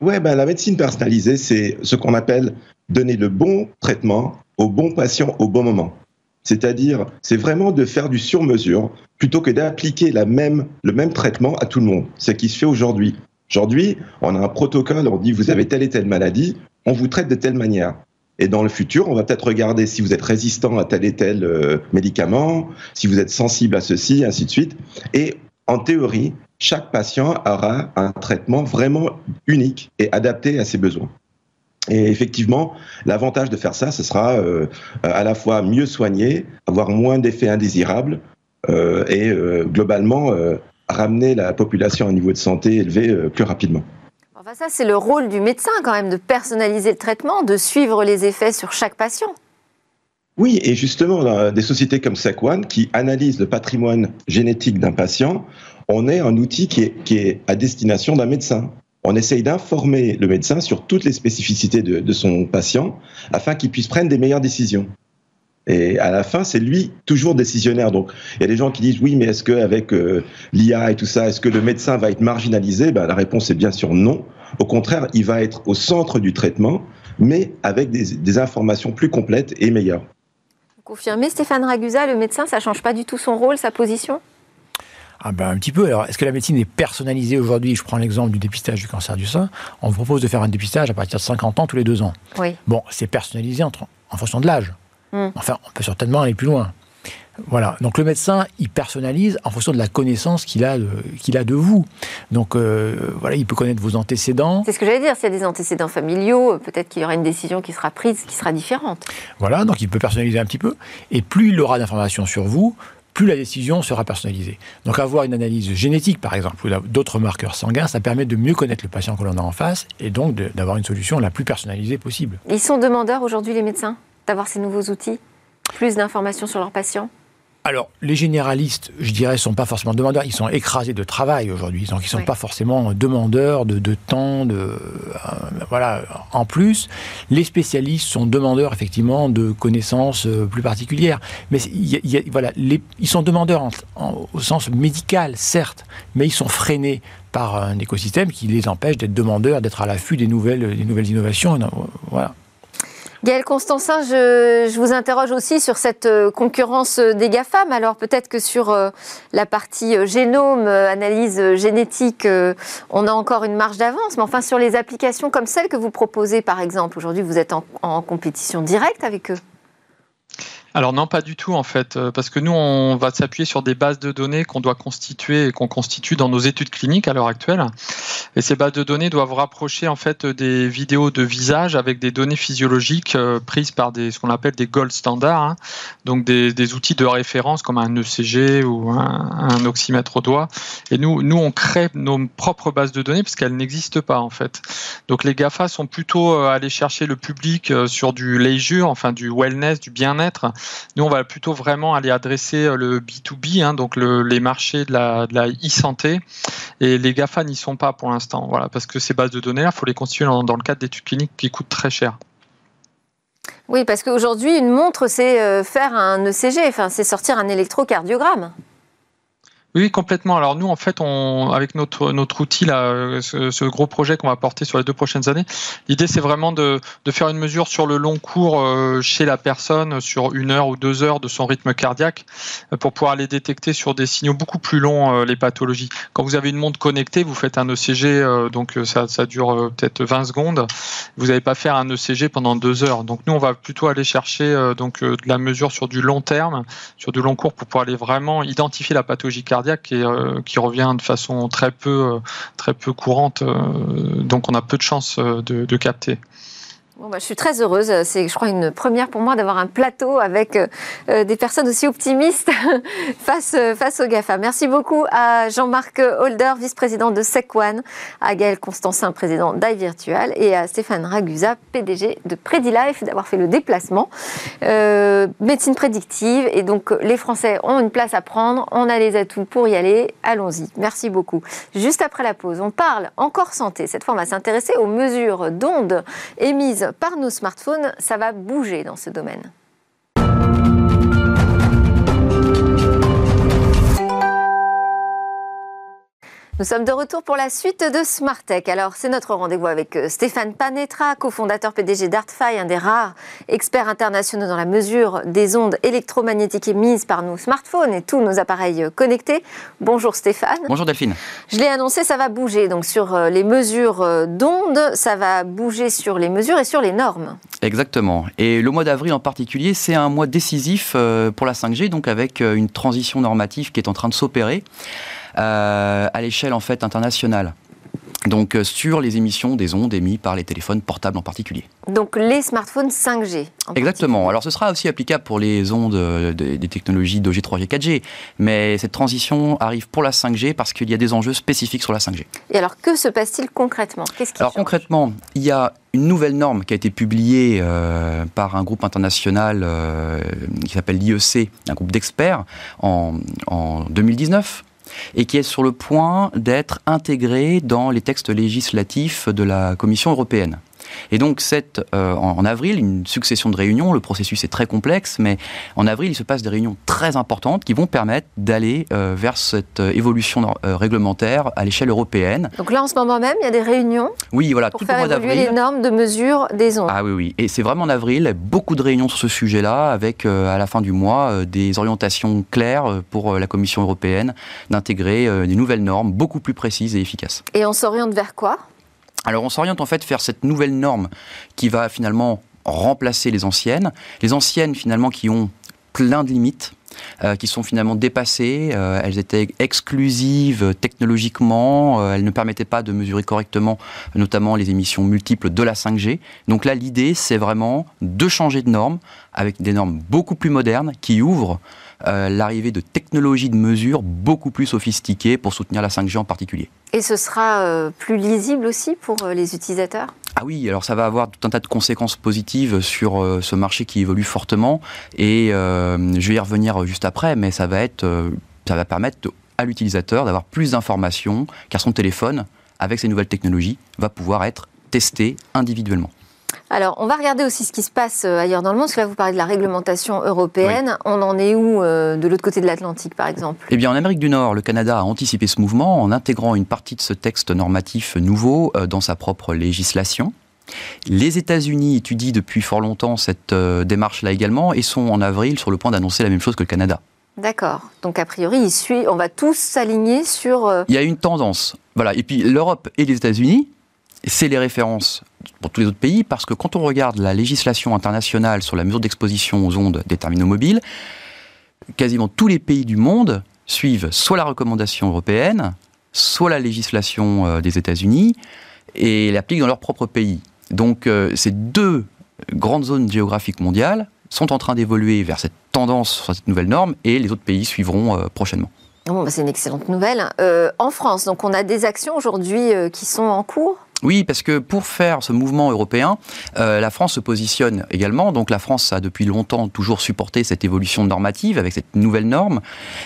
Oui, ben, la médecine personnalisée, c'est ce qu'on appelle donner le bon traitement au bon patient au bon moment. C'est-à-dire, c'est vraiment de faire du sur-mesure plutôt que d'appliquer le même traitement à tout le monde. C'est ce qui se fait aujourd'hui. Aujourd'hui, on a un protocole, on dit vous avez telle et telle maladie, on vous traite de telle manière. Et dans le futur, on va peut-être regarder si vous êtes résistant à tel et tel euh, médicament, si vous êtes sensible à ceci, ainsi de suite. Et en théorie, chaque patient aura un traitement vraiment unique et adapté à ses besoins. Et effectivement, l'avantage de faire ça, ce sera euh, à la fois mieux soigner, avoir moins d'effets indésirables euh, et euh, globalement ramener la population à un niveau de santé élevé plus rapidement. Enfin, ça, c'est le rôle du médecin quand même, de personnaliser le traitement, de suivre les effets sur chaque patient. Oui, et justement, des sociétés comme Sequan qui analysent le patrimoine génétique d'un patient, on est un outil qui est, qui est à destination d'un médecin on essaye d'informer le médecin sur toutes les spécificités de, son patient afin qu'il puisse prendre des meilleures décisions. Et à la fin, c'est lui toujours décisionnaire. Donc, il y a des gens qui disent oui, mais est-ce qu'avec euh, l'IA et tout ça, est-ce que le médecin va être marginalisé? Ben, La réponse est bien sûr non. Au contraire, il va être au centre du traitement, mais avec des, informations plus complètes et meilleures. Vous confirmez, Stéphane Ragusa, le médecin, ça change pas du tout son rôle, sa position? Ah ben, un petit peu. Alors, est-ce que la médecine est personnalisée aujourd'hui? Je prends l'exemple du dépistage du cancer du sein. On vous propose de faire un dépistage à partir de 50 ans tous les deux ans. Oui. Bon, c'est personnalisé en, en, fonction de l'âge. Hmm. Enfin, on peut certainement aller plus loin. Voilà. Donc le médecin, il personnalise en fonction de la connaissance qu'il a, qu'il a de vous. Donc euh, voilà, il peut connaître vos antécédents. C'est ce que j'allais dire. S'il y a des antécédents familiaux, peut-être qu'il y aura une décision qui sera prise, qui sera différente. Voilà. Donc il peut personnaliser un petit peu. Et plus il aura d'informations sur vous, plus la décision sera personnalisée. Donc avoir une analyse génétique, par exemple, ou d'autres marqueurs sanguins, ça permet de mieux connaître le patient que l'on a en face et donc d'avoir une solution la plus personnalisée possible. Ils sont demandeurs aujourd'hui, les médecins, d'avoir ces nouveaux outils Plus d'informations sur leurs patients? Alors, les généralistes, je dirais, ne sont pas forcément demandeurs. Ils sont écrasés de travail aujourd'hui. Donc, ils ne sont pas forcément demandeurs de, temps. De, euh, voilà. En plus, les spécialistes sont demandeurs, effectivement, de connaissances euh, plus particulières. Mais voilà, ils sont demandeurs au sens médical, certes, mais ils sont freinés par un écosystème qui les empêche d'être demandeurs, d'être à l'affût des nouvelles, des nouvelles innovations. Voilà. Gaël Constantin, je, vous interroge aussi sur cette euh, concurrence des GAFAM. Alors peut-être que sur euh, la partie euh, génome, analyse génétique, on a encore une marge d'avance, mais enfin sur les applications comme celles que vous proposez par exemple, aujourd'hui vous êtes en compétition directe avec eux alors non, pas du tout en fait, euh, parce que nous, on va s'appuyer sur des bases de données qu'on doit constituer et qu'on constitue dans nos études cliniques à l'heure actuelle. Et ces bases de données doivent rapprocher en fait des vidéos de visage avec des données physiologiques euh, prises par des, ce qu'on appelle des gold standards, hein. donc des, outils de référence comme un ECG ou un, oxymètre au doigt. Et nous, nous, on crée nos propres bases de données parce qu'elles n'existent pas en fait. Donc les GAFA sont plutôt euh, allés chercher le public sur du leisure, enfin du wellness, du bien-être nous, on va plutôt vraiment aller adresser euh, le B2B, hein, donc les marchés de la, e-santé. Et les GAFA n'y sont pas pour l'instant, voilà, parce que ces bases de données, il faut les constituer dans, le cadre d'études cliniques qui coûtent très cher. Oui, parce qu'aujourd'hui, une montre, c'est euh, faire un ECG, c'est sortir un électrocardiogramme. Oui, complètement. Alors nous, en fait, on, avec notre, notre outil, là, ce, gros projet qu'on va porter sur les deux prochaines années, l'idée, c'est vraiment de, de, faire une mesure sur le long cours euh, chez la personne, sur une heure ou deux heures de son rythme cardiaque, euh, pour pouvoir les détecter sur des signaux beaucoup plus longs, euh, les pathologies. Quand vous avez une montre connectée, vous faites un ECG, donc ça, ça dure peut-être 20 secondes. Vous n'allez pas faire un ECG pendant deux heures. Donc nous, on va plutôt aller chercher donc de la mesure sur du long terme, sur du long cours, pour pouvoir aller vraiment identifier la pathologie cardiaque euh, qui revient de façon très peu, euh, très peu courante. Euh, donc on a peu de chances de capter. Bah, je suis très heureuse. C'est, je crois, une première pour moi d'avoir un plateau avec euh, euh, des personnes aussi optimistes (laughs) face, euh, face au GAFA. Merci beaucoup à Jean-Marc Holder, vice-président de SecOne, à Gaël Constancin, président d'iVirtual, et à Stéphane Ragusa, PDG de PrediLife, d'avoir fait le déplacement. médecine prédictive, et donc les Français ont une place à prendre. On a les atouts pour y aller. Allons-y. Merci beaucoup. Juste après la pause, on parle encore santé. Cette fois, on va s'intéresser aux mesures d'ondes émises par nos smartphones, ça va bouger dans ce domaine. Nous sommes de retour pour la suite de Smart Tech. Alors, c'est notre rendez-vous avec euh, Stéphane Panetra, cofondateur PDG d'ArtFi, un des rares experts internationaux dans la mesure des ondes électromagnétiques émises par nos smartphones et tous nos appareils euh, connectés. Bonjour Stéphane. Bonjour Delphine. Je l'ai annoncé, ça va bouger. Donc, sur euh, les mesures d'ondes, ça va bouger sur les mesures et sur les normes. Exactement. Et le mois d'avril en particulier, c'est un mois décisif pour la 5G, donc avec une transition normative qui est en train de s'opérer. Euh, à l'échelle en fait internationale. Donc euh, sur les émissions des ondes émises par les téléphones portables en particulier. Donc les smartphones 5G. Exactement. Alors ce sera aussi applicable pour les ondes euh, des, technologies 2G, 3G, 4G. Mais cette transition arrive pour la 5G parce qu'il y a des enjeux spécifiques sur la 5G. Et alors que se passe-t-il concrètement? Alors concrètement, il y a une nouvelle norme qui a été publiée par un groupe international qui s'appelle l'IEC, un groupe d'experts, en, en 2019 et qui est sur le point d'être intégré dans les textes législatifs de la Commission européenne. Et donc, cette, euh, en, avril, une succession de réunions, le processus est très complexe, mais en avril, il se passe des réunions très importantes qui vont permettre d'aller euh, vers cette euh, évolution réglementaire à l'échelle européenne. Donc là, en ce moment même, il y a des réunions oui, voilà, pour faire évoluer les normes de mesure des ondes. Ah oui, oui. Et c'est vraiment en avril, beaucoup de réunions sur ce sujet-là, avec à la fin du mois des orientations claires pour la Commission européenne d'intégrer des nouvelles normes beaucoup plus précises et efficaces. Et on s'oriente vers quoi? Alors on s'oriente en fait vers cette nouvelle norme qui va finalement remplacer les anciennes. Les anciennes finalement qui ont plein de limites. Euh, qui sont finalement dépassées. Euh, elles étaient exclusives technologiquement. Euh, elles ne permettaient pas de mesurer correctement, notamment les émissions multiples de la 5G. Donc là, l'idée, c'est vraiment de changer de norme avec des normes beaucoup plus modernes qui ouvrent euh, l'arrivée de technologies de mesure beaucoup plus sophistiquées pour soutenir la 5G en particulier. Et ce sera euh, plus lisible aussi pour euh, les utilisateurs? Ah oui, alors ça va avoir tout un tas de conséquences positives sur ce marché qui évolue fortement et je vais y revenir juste après, mais ça va être, ça va permettre à l'utilisateur d'avoir plus d'informations car son téléphone, avec ces nouvelles technologies, va pouvoir être testé individuellement. Alors, on va regarder aussi ce qui se passe euh, ailleurs dans le monde, parce que là, vous parlez de la réglementation européenne. On en est où euh, de l'autre côté de l'Atlantique, par exemple? Eh bien, en Amérique du Nord, le Canada a anticipé ce mouvement en intégrant une partie de ce texte normatif nouveau euh, dans sa propre législation. Les États-Unis étudient depuis fort longtemps cette démarche-là également et sont en avril sur le point d'annoncer la même chose que le Canada. D'accord. Donc a priori, il suit, on va tous s'aligner sur. Il y a une tendance. Voilà. Et puis l'Europe et les États-Unis c'est les références pour tous les autres pays, parce que quand on regarde la législation internationale sur la mesure d'exposition aux ondes des terminaux mobiles, quasiment tous les pays du monde suivent soit la recommandation européenne, soit la législation euh, des États-Unis, et l'appliquent dans leur propre pays. Donc euh, ces deux grandes zones géographiques mondiales sont en train d'évoluer vers cette tendance, sur cette nouvelle norme, et les autres pays suivront euh, prochainement. Bon, bah, c'est une excellente nouvelle. en France, donc on a des actions aujourd'hui qui sont en cours? Oui, parce que pour faire ce mouvement européen, euh, la France se positionne également. Donc la France a depuis longtemps toujours supporté cette évolution normative avec cette nouvelle norme.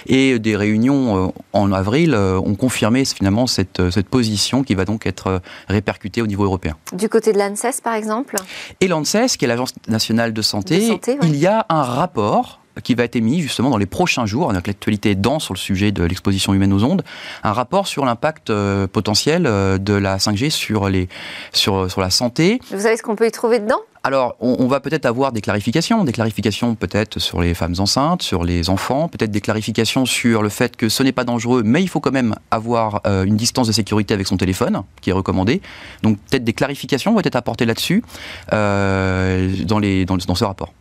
Et des réunions euh, en avril euh, ont confirmé finalement cette, cette position qui va donc être répercutée au niveau européen. Du côté de l'ANSES, par exemple? Et l'ANSES, qui est l'Agence nationale de santé, il y a un rapport qui va être émis justement dans les prochains jours, que l'actualité est dense sur le sujet de l'exposition humaine aux ondes, un rapport sur l'impact euh, potentiel euh, de la 5G sur, les, sur, sur la santé. Vous savez ce qu'on peut y trouver dedans? Alors, on, va peut-être avoir des clarifications, des clarifications peut-être sur les femmes enceintes, sur les enfants, peut-être des clarifications sur le fait que ce n'est pas dangereux, mais il faut quand même avoir euh, une distance de sécurité avec son téléphone, qui est recommandé. Donc, peut-être des clarifications vont être apportées là-dessus dans, les, dans, dans ce rapport.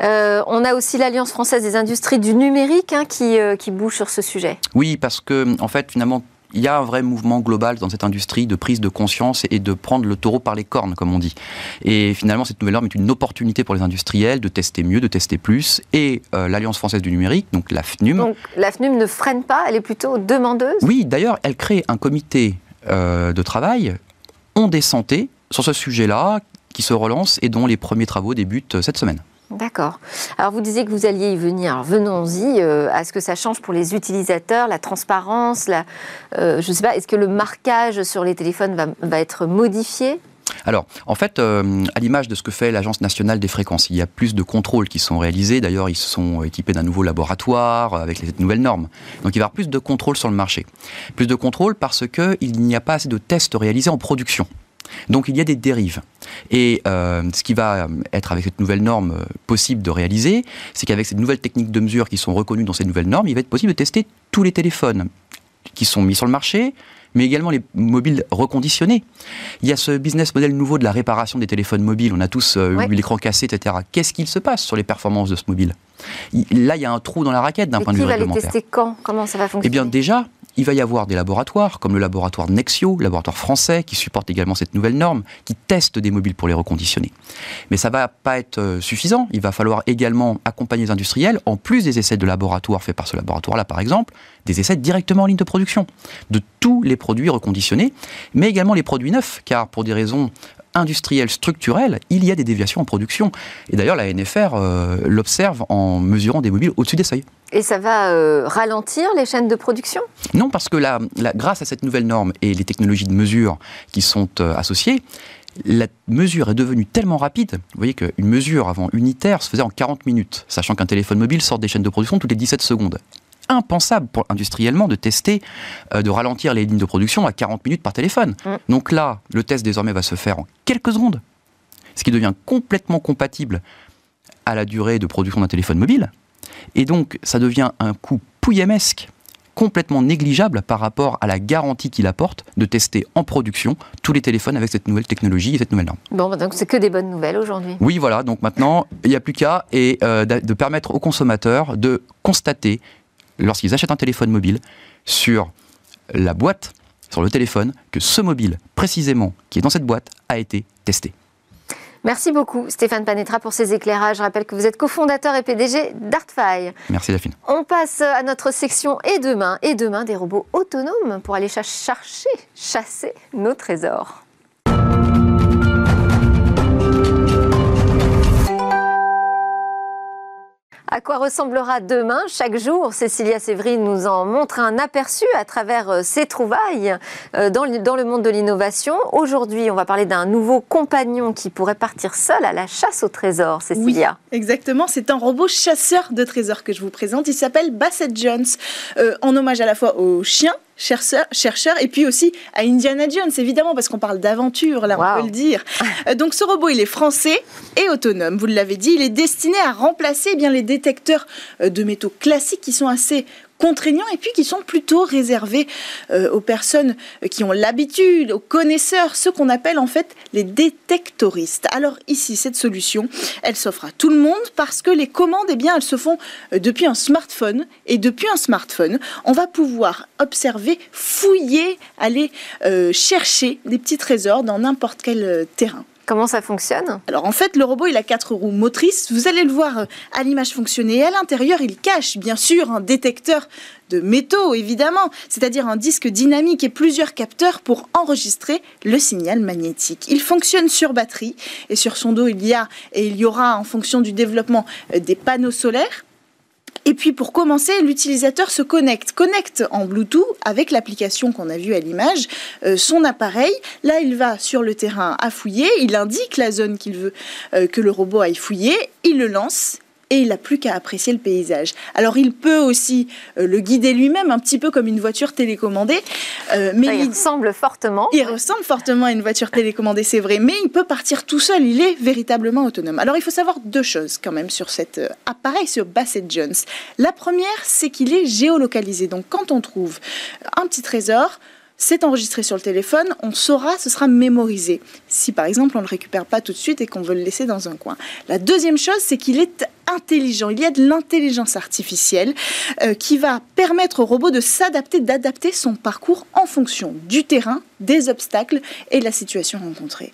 Euh, on a aussi l'Alliance française des industries du numérique hein, qui, euh, qui bouge sur ce sujet. Oui, parce que en fait, finalement, il y a un vrai mouvement global dans cette industrie de prise de conscience et de prendre le taureau par les cornes, comme on dit. Et finalement, cette nouvelle norme est une opportunité pour les industriels de tester mieux, de tester plus. Et euh, l'Alliance française du numérique, donc la FNUM. Donc la FNUM ne freine pas, elle est plutôt demandeuse? Oui, d'ailleurs, elle crée un comité de travail des santé sur ce sujet-là qui se relance et dont les premiers travaux débutent cette semaine. D'accord. Alors vous disiez que vous alliez y venir. venons-y. Euh, à ce que ça change pour les utilisateurs, la transparence, la, euh, sais pas, est-ce que le marquage sur les téléphones va, être modifié? Alors, en fait, euh, à l'image de ce que fait l'Agence nationale des fréquences, il y a plus de contrôles qui sont réalisés. D'ailleurs, ils sont équipés d'un nouveau laboratoire avec les nouvelles normes. Donc, il va y avoir plus de contrôles sur le marché. Plus de contrôles parce qu'il n'y a pas assez de tests réalisés en production. Donc il y a des dérives. Et euh, ce qui va être avec cette nouvelle norme euh, possible de réaliser, c'est qu'avec ces nouvelles techniques de mesure qui sont reconnues dans ces nouvelles normes, il va être possible de tester tous les téléphones qui sont mis sur le marché, mais également les mobiles reconditionnés. Il y a ce business model nouveau de la réparation des téléphones mobiles. On a tous euh, eu l'écran cassé, etc. Qu'est-ce qu'il se passe sur les performances de ce mobile? Là, il y a un trou dans la raquette d'un point de vue réglementaire. Qui va les tester quand? Comment ça va fonctionner Eh bien, déjà, il va y avoir des laboratoires, comme le laboratoire Nexio, laboratoire français, qui supporte également cette nouvelle norme, qui teste des mobiles pour les reconditionner. Mais ça ne va pas être euh, suffisant. Il va falloir également accompagner les industriels, en plus des essais de laboratoire faits par ce laboratoire-là, par exemple, des essais directement en ligne de production de tous les produits reconditionnés, mais également les produits neufs, car pour des raisons industrielles structurelles, il y a des déviations en production. Et d'ailleurs, la NFR euh, l'observe en mesurant des mobiles au-dessus des seuils. Et ça va euh, ralentir les chaînes de production? Non, parce que la, grâce à cette nouvelle norme et les technologies de mesure qui sont euh, associées, la mesure est devenue tellement rapide. Vous voyez qu'une mesure avant unitaire se faisait en 40 minutes, sachant qu'un téléphone mobile sort des chaînes de production toutes les 17 secondes. Impensable pour, industriellement de tester, euh, de ralentir les lignes de production à 40 minutes par téléphone. Mm. Donc là, le test désormais va se faire en quelques secondes, ce qui devient complètement compatible à la durée de production d'un téléphone mobile. Et donc, ça devient un coût pouillemesque complètement négligeable par rapport à la garantie qu'il apporte de tester en production tous les téléphones avec cette nouvelle technologie et cette nouvelle norme. Bon, donc c'est que des bonnes nouvelles aujourd'hui. Oui, voilà. Donc maintenant, il n'y a plus qu'à et euh, de permettre aux consommateurs de constater lorsqu'ils achètent un téléphone mobile sur la boîte, sur le téléphone, que ce mobile précisément qui est dans cette boîte a été testé. Merci beaucoup Stéphane Panetra pour ces éclairages. Je rappelle que vous êtes cofondateur et PDG d'Artfy. Merci Daphine. On passe à notre section et demain. Et demain, des robots autonomes pour aller chercher, chasser nos trésors. À quoi ressemblera demain Chaque jour, Cécilia Séverine nous en montre un aperçu à travers euh, ses trouvailles euh, dans le, monde de l'innovation. Aujourd'hui, on va parler d'un nouveau compagnon qui pourrait partir seul à la chasse au trésor, Cécilia. Oui, exactement, c'est un robot chasseur de trésors que je vous présente. Il s'appelle Bassett Jones, euh, en hommage à la fois au chien chercheur, chercheur, et puis aussi à Indiana Jones, évidemment, parce qu'on parle d'aventure, là, on peut le dire. Euh, donc ce robot, il est français et autonome, vous l'avez dit, il est destiné à remplacer eh bien les détecteurs euh, de métaux classiques qui sont assez contraignants et puis qui sont plutôt réservés euh, aux personnes qui ont l'habitude, aux connaisseurs, ceux qu'on appelle en fait les détectoristes. Alors ici, cette solution, elle s'offre à tout le monde parce que les commandes, eh bien, elles se font euh, depuis un smartphone et depuis un smartphone, on va pouvoir observer, fouiller, aller euh, chercher des petits trésors dans n'importe quel terrain. Comment ça fonctionne Alors en fait, le robot, il a quatre roues motrices. Vous allez le voir euh, à l'image fonctionner. Et à l'intérieur, il cache bien sûr un détecteur de métaux, évidemment, c'est-à-dire un disque dynamique et plusieurs capteurs pour enregistrer le signal magnétique. Il fonctionne sur batterie et sur son dos, il y a et il y aura, en fonction du développement, euh, des panneaux solaires et puis pour commencer, l'utilisateur se connecte, connecte en Bluetooth avec l'application qu'on a vue à l'image, euh, son appareil. Là, il va sur le terrain à fouiller, il indique la zone qu'il veut euh, que le robot aille fouiller, il le lance et il n'a plus qu'à apprécier le paysage. Alors il peut aussi euh, le guider lui-même, un petit peu comme une voiture télécommandée. Euh, mais il, ressemble fortement. Il ressemble fortement à une voiture télécommandée, c'est vrai, mais il peut partir tout seul, il est véritablement autonome. Alors il faut savoir deux choses quand même sur cet euh, appareil, sur Bassett Jones. La première, c'est qu'il est géolocalisé. Donc quand on trouve un petit trésor, c'est enregistré sur le téléphone, on saura, ce sera mémorisé. Si par exemple on ne le récupère pas tout de suite et qu'on veut le laisser dans un coin. La deuxième chose, c'est qu'il est intelligent. Il y a de l'intelligence artificielle euh, qui va permettre au robot de s'adapter, d'adapter son parcours en fonction du terrain, des obstacles et de la situation rencontrée.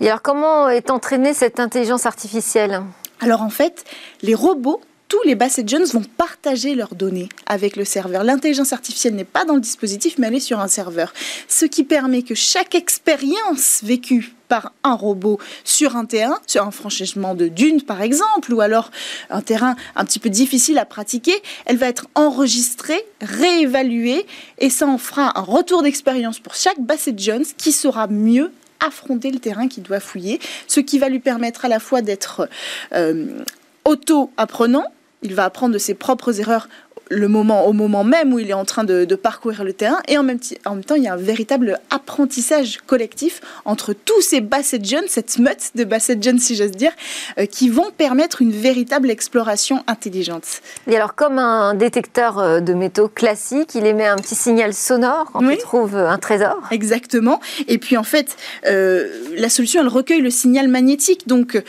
Et alors comment est entraînée cette intelligence artificielle? Alors en fait, les robots tous les Bassett Jones vont partager leurs données avec le serveur. L'intelligence artificielle n'est pas dans le dispositif, mais elle est sur un serveur. Ce qui permet que chaque expérience vécue par un robot sur un terrain, sur un franchissement de dune par exemple, ou alors un terrain un petit peu difficile à pratiquer, elle va être enregistrée, réévaluée, et ça en fera un retour d'expérience pour chaque Bassett Jones qui saura mieux affronter le terrain qu'il doit fouiller, ce qui va lui permettre à la fois d'être euh, auto-apprenant, il va apprendre de ses propres erreurs le moment, au moment même où il est en train de, parcourir le terrain. Et en même, en même, temps, il y a un véritable apprentissage collectif entre tous ces Basset jeunes, cette meute de Basset jeunes, si j'ose dire, euh, qui vont permettre une véritable exploration intelligente. Et alors, comme un détecteur euh, de métaux classique, il émet un petit signal sonore quand il trouve un trésor. Exactement. Et puis, en fait, euh, la solution, elle recueille le signal magnétique. Donc,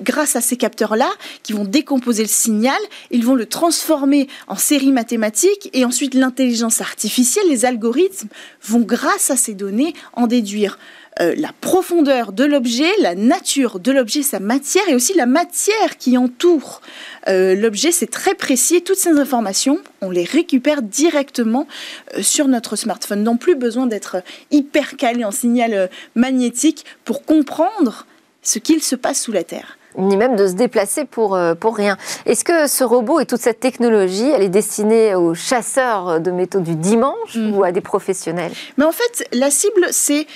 grâce à ces capteurs-là, qui vont décomposer le signal, ils vont le transformer en série mathématique et ensuite l'intelligence artificielle, les algorithmes vont grâce à ces données en déduire euh, la profondeur de l'objet, la nature de l'objet, sa matière et aussi la matière qui entoure euh, l'objet. C'est très précis. Toutes ces informations, on les récupère directement euh, sur notre smartphone. Non plus besoin d'être hyper calé en signal magnétique pour comprendre ce qu'il se passe sous la Terre ni même de se déplacer pour, euh, pour rien. Est-ce que ce robot et toute cette technologie, elle est destinée aux chasseurs de métaux du dimanche mm. ou à des professionnels? Mais en fait, la cible, c'est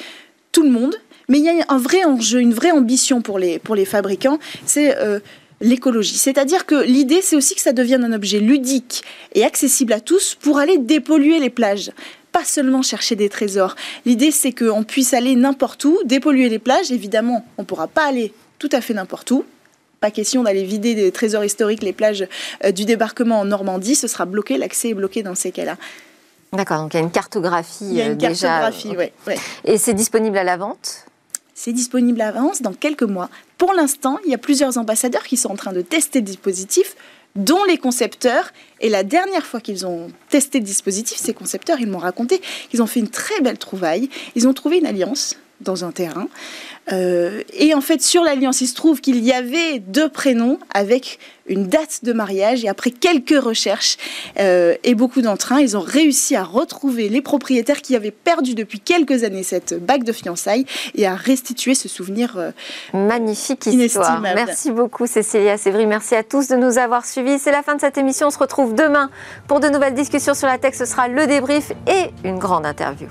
tout le monde. Mais il y a un vrai enjeu, une vraie ambition pour les, pour les fabricants, c'est euh, l'écologie. C'est-à-dire que l'idée, c'est aussi que ça devienne un objet ludique et accessible à tous pour aller dépolluer les plages pas seulement chercher des trésors. L'idée, c'est qu'on puisse aller n'importe où, dépolluer les plages. Évidemment, on ne pourra pas aller tout à fait n'importe où. Pas question d'aller vider des trésors historiques les plages euh, du débarquement en Normandie, ce sera bloqué, l'accès est bloqué dans ces cas-là. D'accord, donc il y a une cartographie. Il y a une euh, cartographie, oui. Et c'est disponible à la vente? C'est disponible à l'avance dans quelques mois. Pour l'instant, il y a plusieurs ambassadeurs qui sont en train de tester le dispositif, dont les concepteurs. Et la dernière fois qu'ils ont testé le dispositif, ces concepteurs, ils m'ont raconté qu'ils ont fait une très belle trouvaille. Ils ont trouvé une alliance dans un terrain. Euh, et en fait, sur l'alliance, il se trouve qu'il y avait deux prénoms avec une date de mariage. Et après quelques recherches euh, et beaucoup d'entrain, ils ont réussi à retrouver les propriétaires qui avaient perdu depuis quelques années cette bague de fiançailles et à restituer ce souvenir euh, magnifique histoire. Merci beaucoup, Cécilia Sévry. Merci à tous de nous avoir suivis. C'est la fin de cette émission. On se retrouve demain pour de nouvelles discussions sur la tech. Ce sera le débrief et une grande interview.